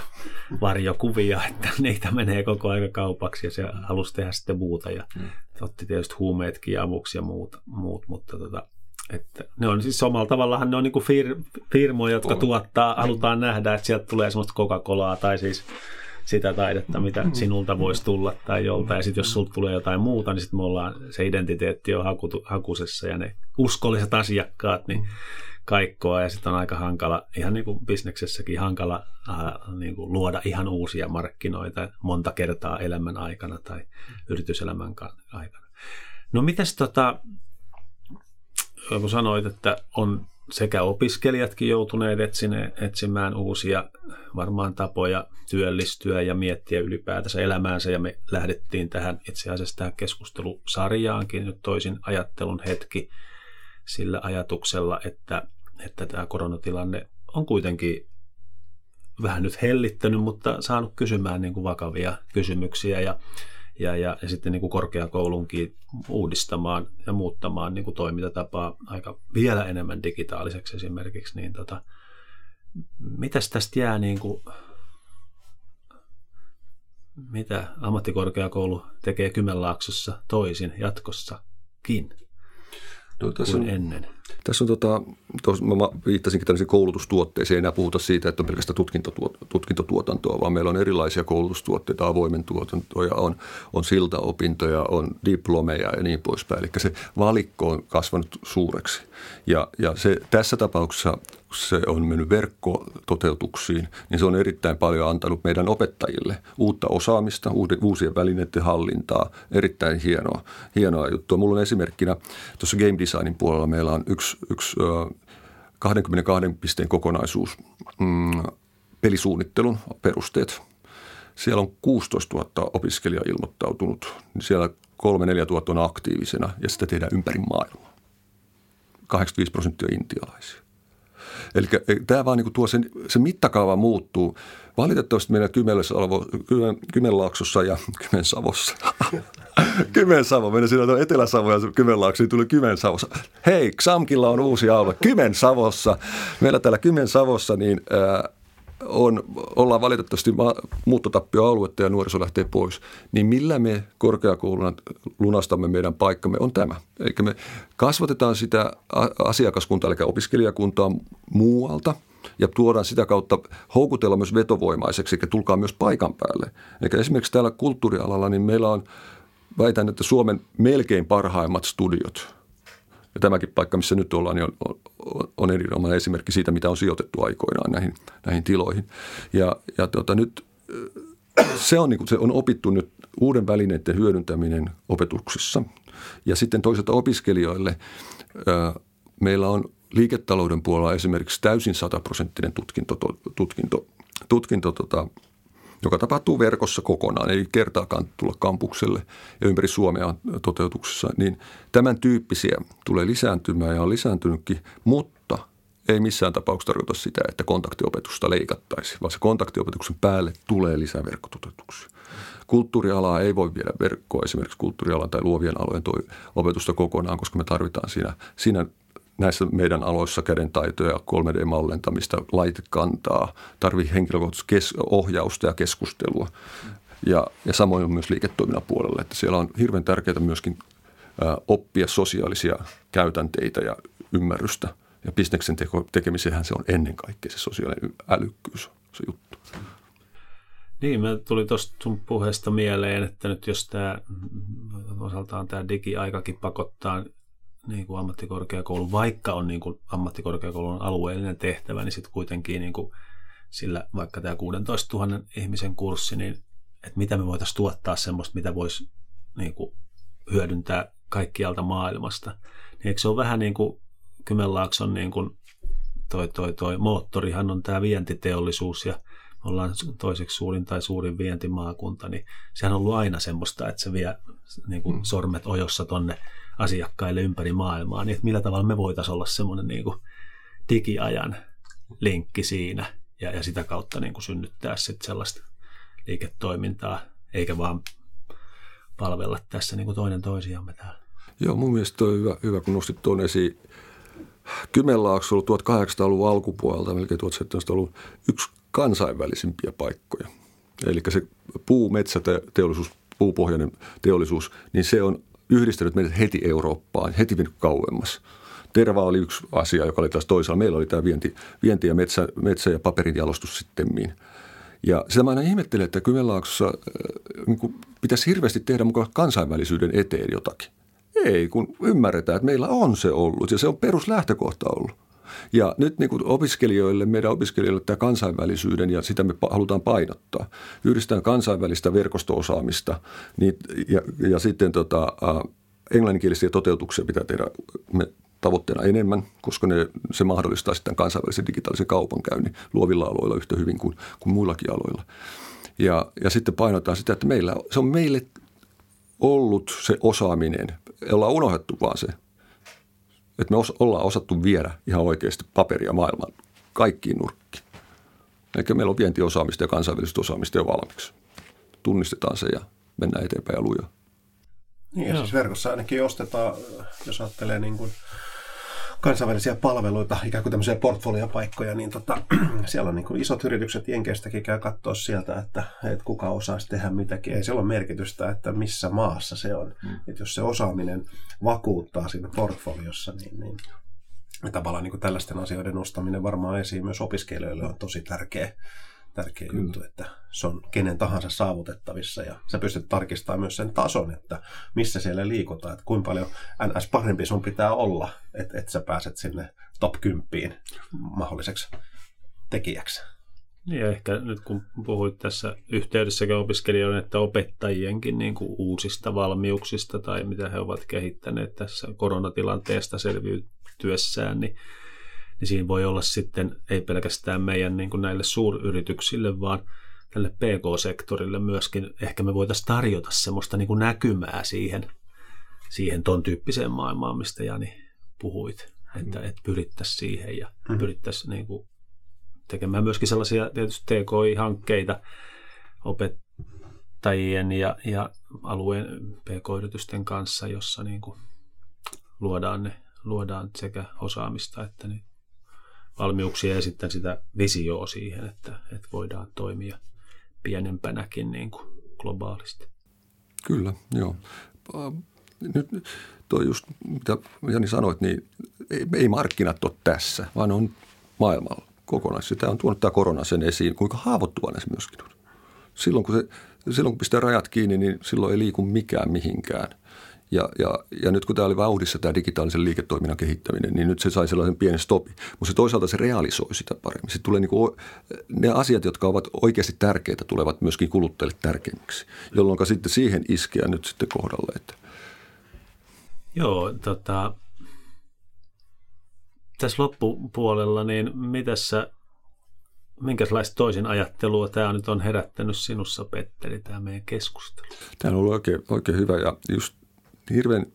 varjokuvia, että niitä menee koko aika kaupaksi ja se halusi tehdä sitten muuta ja mm. otti tietysti huumeetkin avuksi ja muut, muut mutta tota, että ne on siis omalla tavallaan ne on niin fir, firmoja, jotka on. tuottaa, halutaan nähdä, että sieltä tulee semmoista Coca-Colaa tai siis sitä taidetta, mitä mm. sinulta voisi tulla tai jolta. Ja sitten jos sulta tulee jotain muuta, niin sitten me ollaan, se identiteetti on haku, hakusessa ja ne uskolliset asiakkaat, niin kaikkoa ja sitten on aika hankala, ihan niin kuin bisneksessäkin hankala äh, niin kuin luoda ihan uusia markkinoita monta kertaa elämän aikana tai yrityselämän aikana. No mitäs tota, kun sanoit, että on sekä opiskelijatkin joutuneet etsine, etsimään uusia varmaan tapoja työllistyä ja miettiä ylipäätänsä elämäänsä. Ja me lähdettiin tähän itse asiassa tähän keskustelusarjaankin nyt toisin ajattelun hetki sillä ajatuksella, että, että tämä koronatilanne on kuitenkin vähän nyt hellittänyt, mutta saanut kysymään niin kuin vakavia kysymyksiä ja ja, ja, ja sitten niin kuin korkeakoulunkin uudistamaan ja muuttamaan niin kuin toimintatapaa aika vielä enemmän digitaaliseksi esimerkiksi, niin tota, mitäs tästä jää niin kuin, mitä ammattikorkeakoulu tekee Kymenlaaksossa toisin jatkossakin no, tässä kuin on, ennen? Tässä on, tota, tos, mä viittasinkin tämmöisiin koulutustuotteisiin, ei enää puhuta siitä, että on pelkästään tutkintotuot, tutkintotuotantoa, vaan meillä on erilaisia koulutustuotteita, avoimen tuotantoja, on, on siltaopintoja, on diplomeja ja niin poispäin. Eli se valikko on kasvanut suureksi. Ja, ja se, tässä tapauksessa se on mennyt verkkototeutuksiin, niin se on erittäin paljon antanut meidän opettajille uutta osaamista, uusien välineiden hallintaa. Erittäin hienoa, hienoa juttua. Mulla on esimerkkinä tuossa game designin puolella meillä on yksi, yksi 22 pisteen kokonaisuus, mm, pelisuunnittelun perusteet. Siellä on 16 000 opiskelijaa ilmoittautunut, siellä 3-4 000 on aktiivisena ja sitä tehdään ympäri maailmaa. 85 prosenttia intialaisia. Eli tämä vaan niin tuo sen, se mittakaava muuttuu. Valitettavasti meidän Kymenlaaksossa ja Kymensavossa. Kymensavo, mennä siinä Etelä-Savo ja Kymenlaakso, niin tuli Kymensavossa. Hei, Xamkilla on uusi alue Kymensavossa. Meillä täällä Kymensavossa niin ää, on, ollaan valitettavasti muuttotappioaluetta ja nuoriso lähtee pois, niin millä me korkeakouluna lunastamme meidän paikkamme on tämä. Eli me kasvatetaan sitä asiakaskuntaa, eli opiskelijakuntaa muualta ja tuodaan sitä kautta houkutella myös vetovoimaiseksi, eli tulkaa myös paikan päälle. Eli esimerkiksi täällä kulttuurialalla, niin meillä on, väitän, että Suomen melkein parhaimmat studiot – ja tämäkin paikka, missä nyt ollaan, niin on, on, on erinomainen esimerkki siitä, mitä on sijoitettu aikoinaan näihin, näihin tiloihin. Ja, ja tota, nyt se on, niin kuin, se on opittu nyt uuden välineiden hyödyntäminen opetuksissa. Ja sitten toisaalta opiskelijoille meillä on liiketalouden puolella esimerkiksi täysin sataprosenttinen tutkinto, tutkinto, tutkinto tota, joka tapahtuu verkossa kokonaan, ei kertaakaan tulla kampukselle ja ympäri Suomea toteutuksessa, niin tämän tyyppisiä tulee lisääntymään ja on lisääntynytkin, mutta ei missään tapauksessa tarkoita sitä, että kontaktiopetusta leikattaisiin, vaan se kontaktiopetuksen päälle tulee lisää verkkototeutuksia. Kulttuurialaa ei voi viedä verkkoa, esimerkiksi kulttuurialan tai luovien alojen opetusta kokonaan, koska me tarvitaan siinä, siinä näissä meidän aloissa kädentaitoja, 3D-mallentamista, laitekantaa, tarvii henkilökohtaista ohjausta ja keskustelua. Ja, ja samoin on myös liiketoiminnan puolella, että siellä on hirveän tärkeää myöskin oppia sosiaalisia käytänteitä ja ymmärrystä. Ja bisneksen teko, tekemisenhän se on ennen kaikkea se sosiaalinen älykkyys, se juttu. Niin, me tuli tuosta sun puheesta mieleen, että nyt jos tämä osaltaan tämä digiaikakin pakottaa niin kuin ammattikorkeakoulu, vaikka on niin kuin ammattikorkeakoulun alueellinen tehtävä, niin sitten kuitenkin niin kuin sillä vaikka tämä 16 000 ihmisen kurssi, niin että mitä me voitaisiin tuottaa semmoista, mitä voisi niin kuin hyödyntää kaikkialta maailmasta. Niin eikö se ole vähän niin kuin Kymenlaakson niin kuin toi, toi, toi moottorihan on tämä vientiteollisuus ja me ollaan toiseksi suurin tai suurin vientimaakunta, niin sehän on ollut aina semmoista, että se vie niin kuin sormet ojossa tonne asiakkaille ympäri maailmaa, niin että millä tavalla me voitaisiin olla semmoinen niin kuin digiajan linkki siinä ja, ja sitä kautta niin kuin synnyttää sitten sellaista liiketoimintaa, eikä vaan palvella tässä niin kuin toinen toisiamme täällä. Joo, mun mielestä on hyvä, hyvä kun nostit tuon esiin. Kymenlaakso on ollut 1800-luvun alkupuolelta, melkein 1700-luvun yksi kansainvälisimpiä paikkoja. Eli se puu, metsäteollisuus, puupohjainen teollisuus, niin se on yhdistänyt meidät heti Eurooppaan, heti kauemmas. Terva oli yksi asia, joka oli taas toisaalla. Meillä oli tämä vienti, vienti ja metsä, metsä- ja paperin jalostus sitten. Ja sitä mä aina ihmettelen, että Kymenlaaksossa niin pitäisi hirveästi tehdä mukaan kansainvälisyyden eteen jotakin. Ei, kun ymmärretään, että meillä on se ollut ja se on peruslähtökohta ollut. Ja nyt niin kuin opiskelijoille, meidän opiskelijoille tämä kansainvälisyyden ja sitä me halutaan painottaa. Yhdistetään kansainvälistä verkostoosaamista niin, ja, ja sitten tota, englanninkielisiä toteutuksia pitää tehdä me tavoitteena enemmän, koska ne, se mahdollistaa sitten kansainvälisen digitaalisen kaupankäynnin luovilla aloilla yhtä hyvin kuin, kuin muillakin aloilla. Ja, ja sitten painotetaan sitä, että meillä, se on meille ollut se osaaminen. Ollaan unohdettu vaan se, että me os, ollaan osattu viedä ihan oikeasti paperia maailman kaikkiin nurkkiin. Eli meillä on vientiosaamista ja kansainvälistä osaamista jo valmiiksi. Tunnistetaan se ja mennään eteenpäin ja lujaa. Niin, ja siis verkossa ainakin ostetaan, jos ajattelee niin kuin kansainvälisiä palveluita, ikään kuin tämmöisiä portfoliopaikkoja, niin tota, siellä on niin kuin isot yritykset Jenkeistäkin käy katsoa sieltä, että, että kuka osaisi tehdä mitäkin. Ei siellä ole merkitystä, että missä maassa se on. Mm. Että jos se osaaminen vakuuttaa siinä portfoliossa, niin, niin tavallaan niin kuin tällaisten asioiden nostaminen varmaan esiin myös opiskelijoille on tosi tärkeä tärkeä Kyllä. juttu, että se on kenen tahansa saavutettavissa ja sä pystyt tarkistamaan myös sen tason, että missä siellä liikutaan, että kuinka paljon NS parempi sun pitää olla, että, että sä pääset sinne top 10 mahdolliseksi tekijäksi. Niin ehkä nyt kun puhuit tässä yhteydessä opiskelijoiden että opettajienkin niin kuin uusista valmiuksista tai mitä he ovat kehittäneet tässä koronatilanteesta selviytyessään, niin niin siinä voi olla sitten ei pelkästään meidän niin kuin näille suuryrityksille, vaan tälle PK-sektorille myöskin. Ehkä me voitaisiin tarjota semmoista niin kuin näkymää siihen, siihen ton tyyppiseen maailmaan, mistä Jani puhuit, että, että pyrittäisiin siihen ja mm-hmm. pyrittäisiin niin kuin tekemään myöskin sellaisia tietysti TKI-hankkeita opettajien ja, ja alueen PK-yritysten kanssa, jossa niin kuin luodaan, ne, luodaan sekä osaamista että niin valmiuksia ja sitten sitä visioa siihen, että, että voidaan toimia pienempänäkin niin kuin globaalisti. Kyllä, joo. Nyt tuo just, mitä Jani sanoit, niin ei, ei markkinat ole tässä, vaan on maailmalla kokonaisesti. Tämä on tuonut tämä korona sen esiin, kuinka haavoittuvainen se myöskin on. Silloin kun, se, silloin kun pistää rajat kiinni, niin silloin ei liiku mikään mihinkään. Ja, ja, ja nyt kun tämä oli vauhdissa tämä digitaalisen liiketoiminnan kehittäminen, niin nyt se sai sellaisen pienen stopi. Mutta se toisaalta se realisoi sitä paremmin. Se tulee niin kuin, ne asiat, jotka ovat oikeasti tärkeitä, tulevat myöskin kuluttajille tärkeimmiksi, jolloin sitten siihen iskeä nyt sitten kohdalle. Että. Joo, tota, tässä loppupuolella, niin mitäs sä, minkälaista toisin ajattelua tämä nyt on herättänyt sinussa, Petteri, tämä meidän keskustelu? Tämä on ollut oikein, oikein hyvä ja just hirveän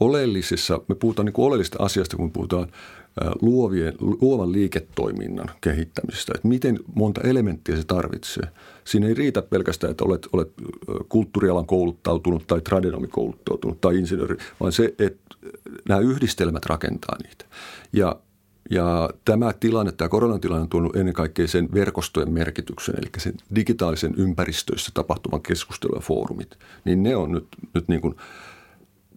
oleellisissa, me puhutaan niin oleellisesta asiasta, kun puhutaan luovien, luovan liiketoiminnan kehittämisestä, että miten monta elementtiä se tarvitsee. Siinä ei riitä pelkästään, että olet, olet kulttuurialan kouluttautunut tai tradenomi kouluttautunut tai insinööri, vaan se, että nämä yhdistelmät rakentaa niitä. Ja, ja tämä tilanne, tämä koronatilanne on tuonut ennen kaikkea sen verkostojen merkityksen, eli sen digitaalisen ympäristöissä tapahtuvan keskustelun ja foorumit, niin ne on nyt, nyt niin kuin –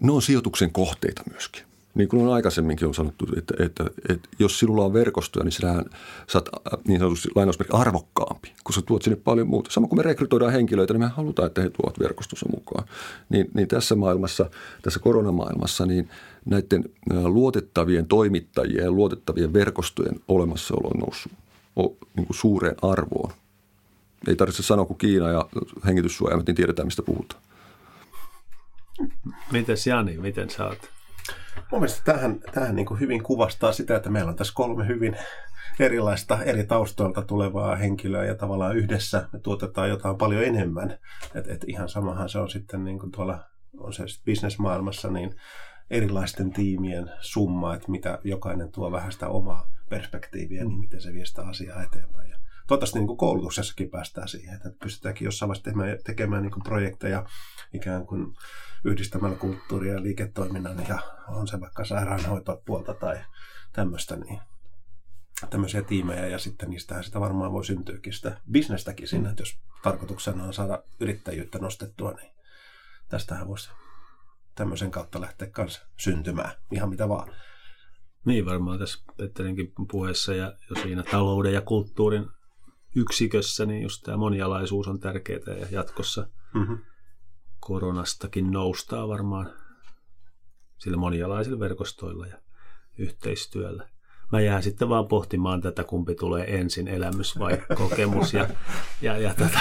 ne on sijoituksen kohteita myöskin. Niin kuin on aikaisemminkin on sanottu, että, että, että jos sinulla on verkostoja, niin sinähän saat äh, niin sanotusti lainausmerkki arvokkaampi, kun sä tuot sinne paljon muuta. Sama kuin me rekrytoidaan henkilöitä, niin me halutaan, että he tuovat verkostossa mukaan. Niin, niin tässä maailmassa, tässä koronamaailmassa, niin näiden äh, luotettavien toimittajien ja luotettavien verkostojen olemassaolo on noussut niin kuin suureen arvoon. Ei tarvitse sanoa kuin Kiina ja hengityssuojaimet, niin tiedetään, mistä puhutaan. Mites Jani, miten sä oot? Mun mielestä tähän, tähän niin hyvin kuvastaa sitä, että meillä on tässä kolme hyvin erilaista eri taustoilta tulevaa henkilöä ja tavallaan yhdessä me tuotetaan jotain paljon enemmän. Et, et ihan samahan se on sitten niin kuin tuolla on se bisnesmaailmassa, niin erilaisten tiimien summa, että mitä jokainen tuo vähän sitä omaa perspektiiviä, niin miten se vie sitä asiaa eteenpäin. Ja toivottavasti niin kuin koulutuksessakin päästään siihen, että pystytäänkin jossain vaiheessa tekemään, tekemään niin kuin projekteja ikään kuin yhdistämällä kulttuuria ja liiketoiminnan ja on se vaikka sairaanhoitopuolta tai tämmöistä, niin tämmöisiä tiimejä ja sitten niistähän sitä varmaan voi syntyäkin sitä bisnestäkin sinne, että jos tarkoituksena on saada yrittäjyyttä nostettua, niin tästähän voisi tämmöisen kautta lähteä kanssa syntymään, ihan mitä vaan. Niin varmaan tässä Petterinkin puheessa ja jo siinä talouden ja kulttuurin yksikössä, niin just tämä monialaisuus on tärkeää ja jatkossa mm-hmm. Koronastakin noustaa varmaan sillä monialaisilla verkostoilla ja yhteistyöllä mä jään sitten vaan pohtimaan tätä, kumpi tulee ensin, elämys vai kokemus. Ja, ja, ja tätä.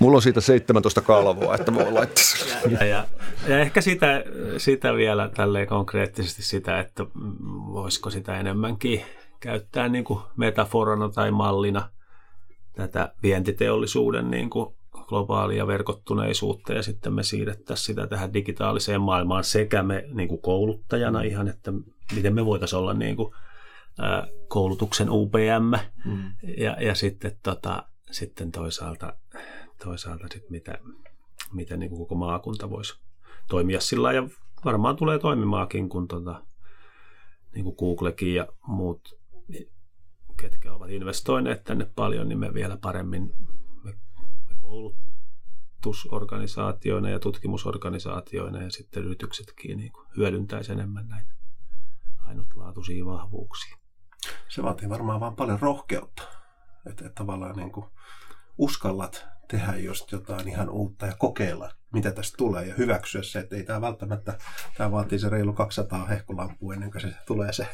Mulla on siitä 17 kalvoa, että voi laittaa ja, ja, ja, ja, ehkä sitä, sitä vielä tälleen konkreettisesti sitä, että voisiko sitä enemmänkin käyttää niin kuin metaforana tai mallina tätä vientiteollisuuden niin kuin globaalia verkottuneisuutta ja sitten me siirrettäisiin sitä tähän digitaaliseen maailmaan sekä me niin kuin kouluttajana ihan, että miten me voitaisiin olla niin kuin koulutuksen UPM mm. ja, ja sitten, tota, sitten toisaalta, toisaalta sit mitä, miten niin koko maakunta voisi toimia sillä ja varmaan tulee toimimaakin, kun tota, niin kuin Googlekin ja muut, ketkä ovat investoineet tänne paljon, niin me vielä paremmin koulutusorganisaatioina ja tutkimusorganisaatioina ja sitten yrityksetkin niin hyödyntäisi enemmän näitä ainutlaatuisia vahvuuksia. Se vaatii varmaan vaan paljon rohkeutta, että, että tavallaan niin kuin uskallat tehdä just jotain ihan uutta ja kokeilla, mitä tästä tulee ja hyväksyä se, että ei tämä välttämättä, tämä vaatii se reilu 200 hehkulampua ennen kuin se tulee se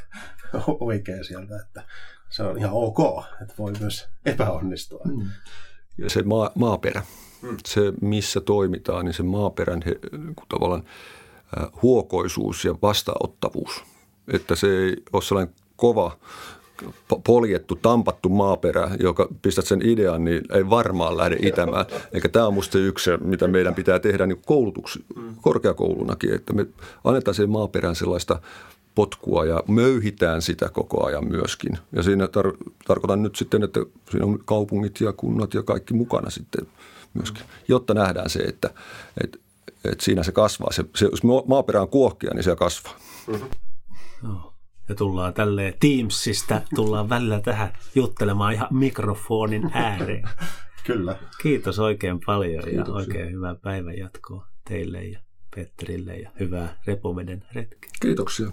oikea sieltä, että se on ihan ok, että voi myös epäonnistua. Mm. Ja se maa, maaperä, mm. se missä toimitaan, niin se maaperän he, tavallaan äh, huokoisuus ja vastaanottavuus, että se ei ole sellainen kova poljettu, tampattu maaperä, joka pistät sen idean, niin ei varmaan lähde itämään. Eikä tämä on musta yksi, mitä meidän pitää tehdä niin koulutuks, korkeakoulunakin, että me annetaan sen maaperään sellaista potkua ja möyhitään sitä koko ajan myöskin. Ja siinä tar- tarkoitan nyt sitten, että siinä on kaupungit ja kunnat ja kaikki mukana sitten myöskin, jotta nähdään se, että, että, että siinä se kasvaa. Se, se, jos maaperä on kuohkia, niin se kasvaa. Mm-hmm. No ja tullaan tälleen Teamsista, tullaan välillä tähän juttelemaan ihan mikrofonin ääreen. Kyllä. Kiitos oikein paljon Kiitoksia. ja oikein hyvää päivän jatkoa teille ja Petterille ja hyvää repoveden retkeä. Kiitoksia.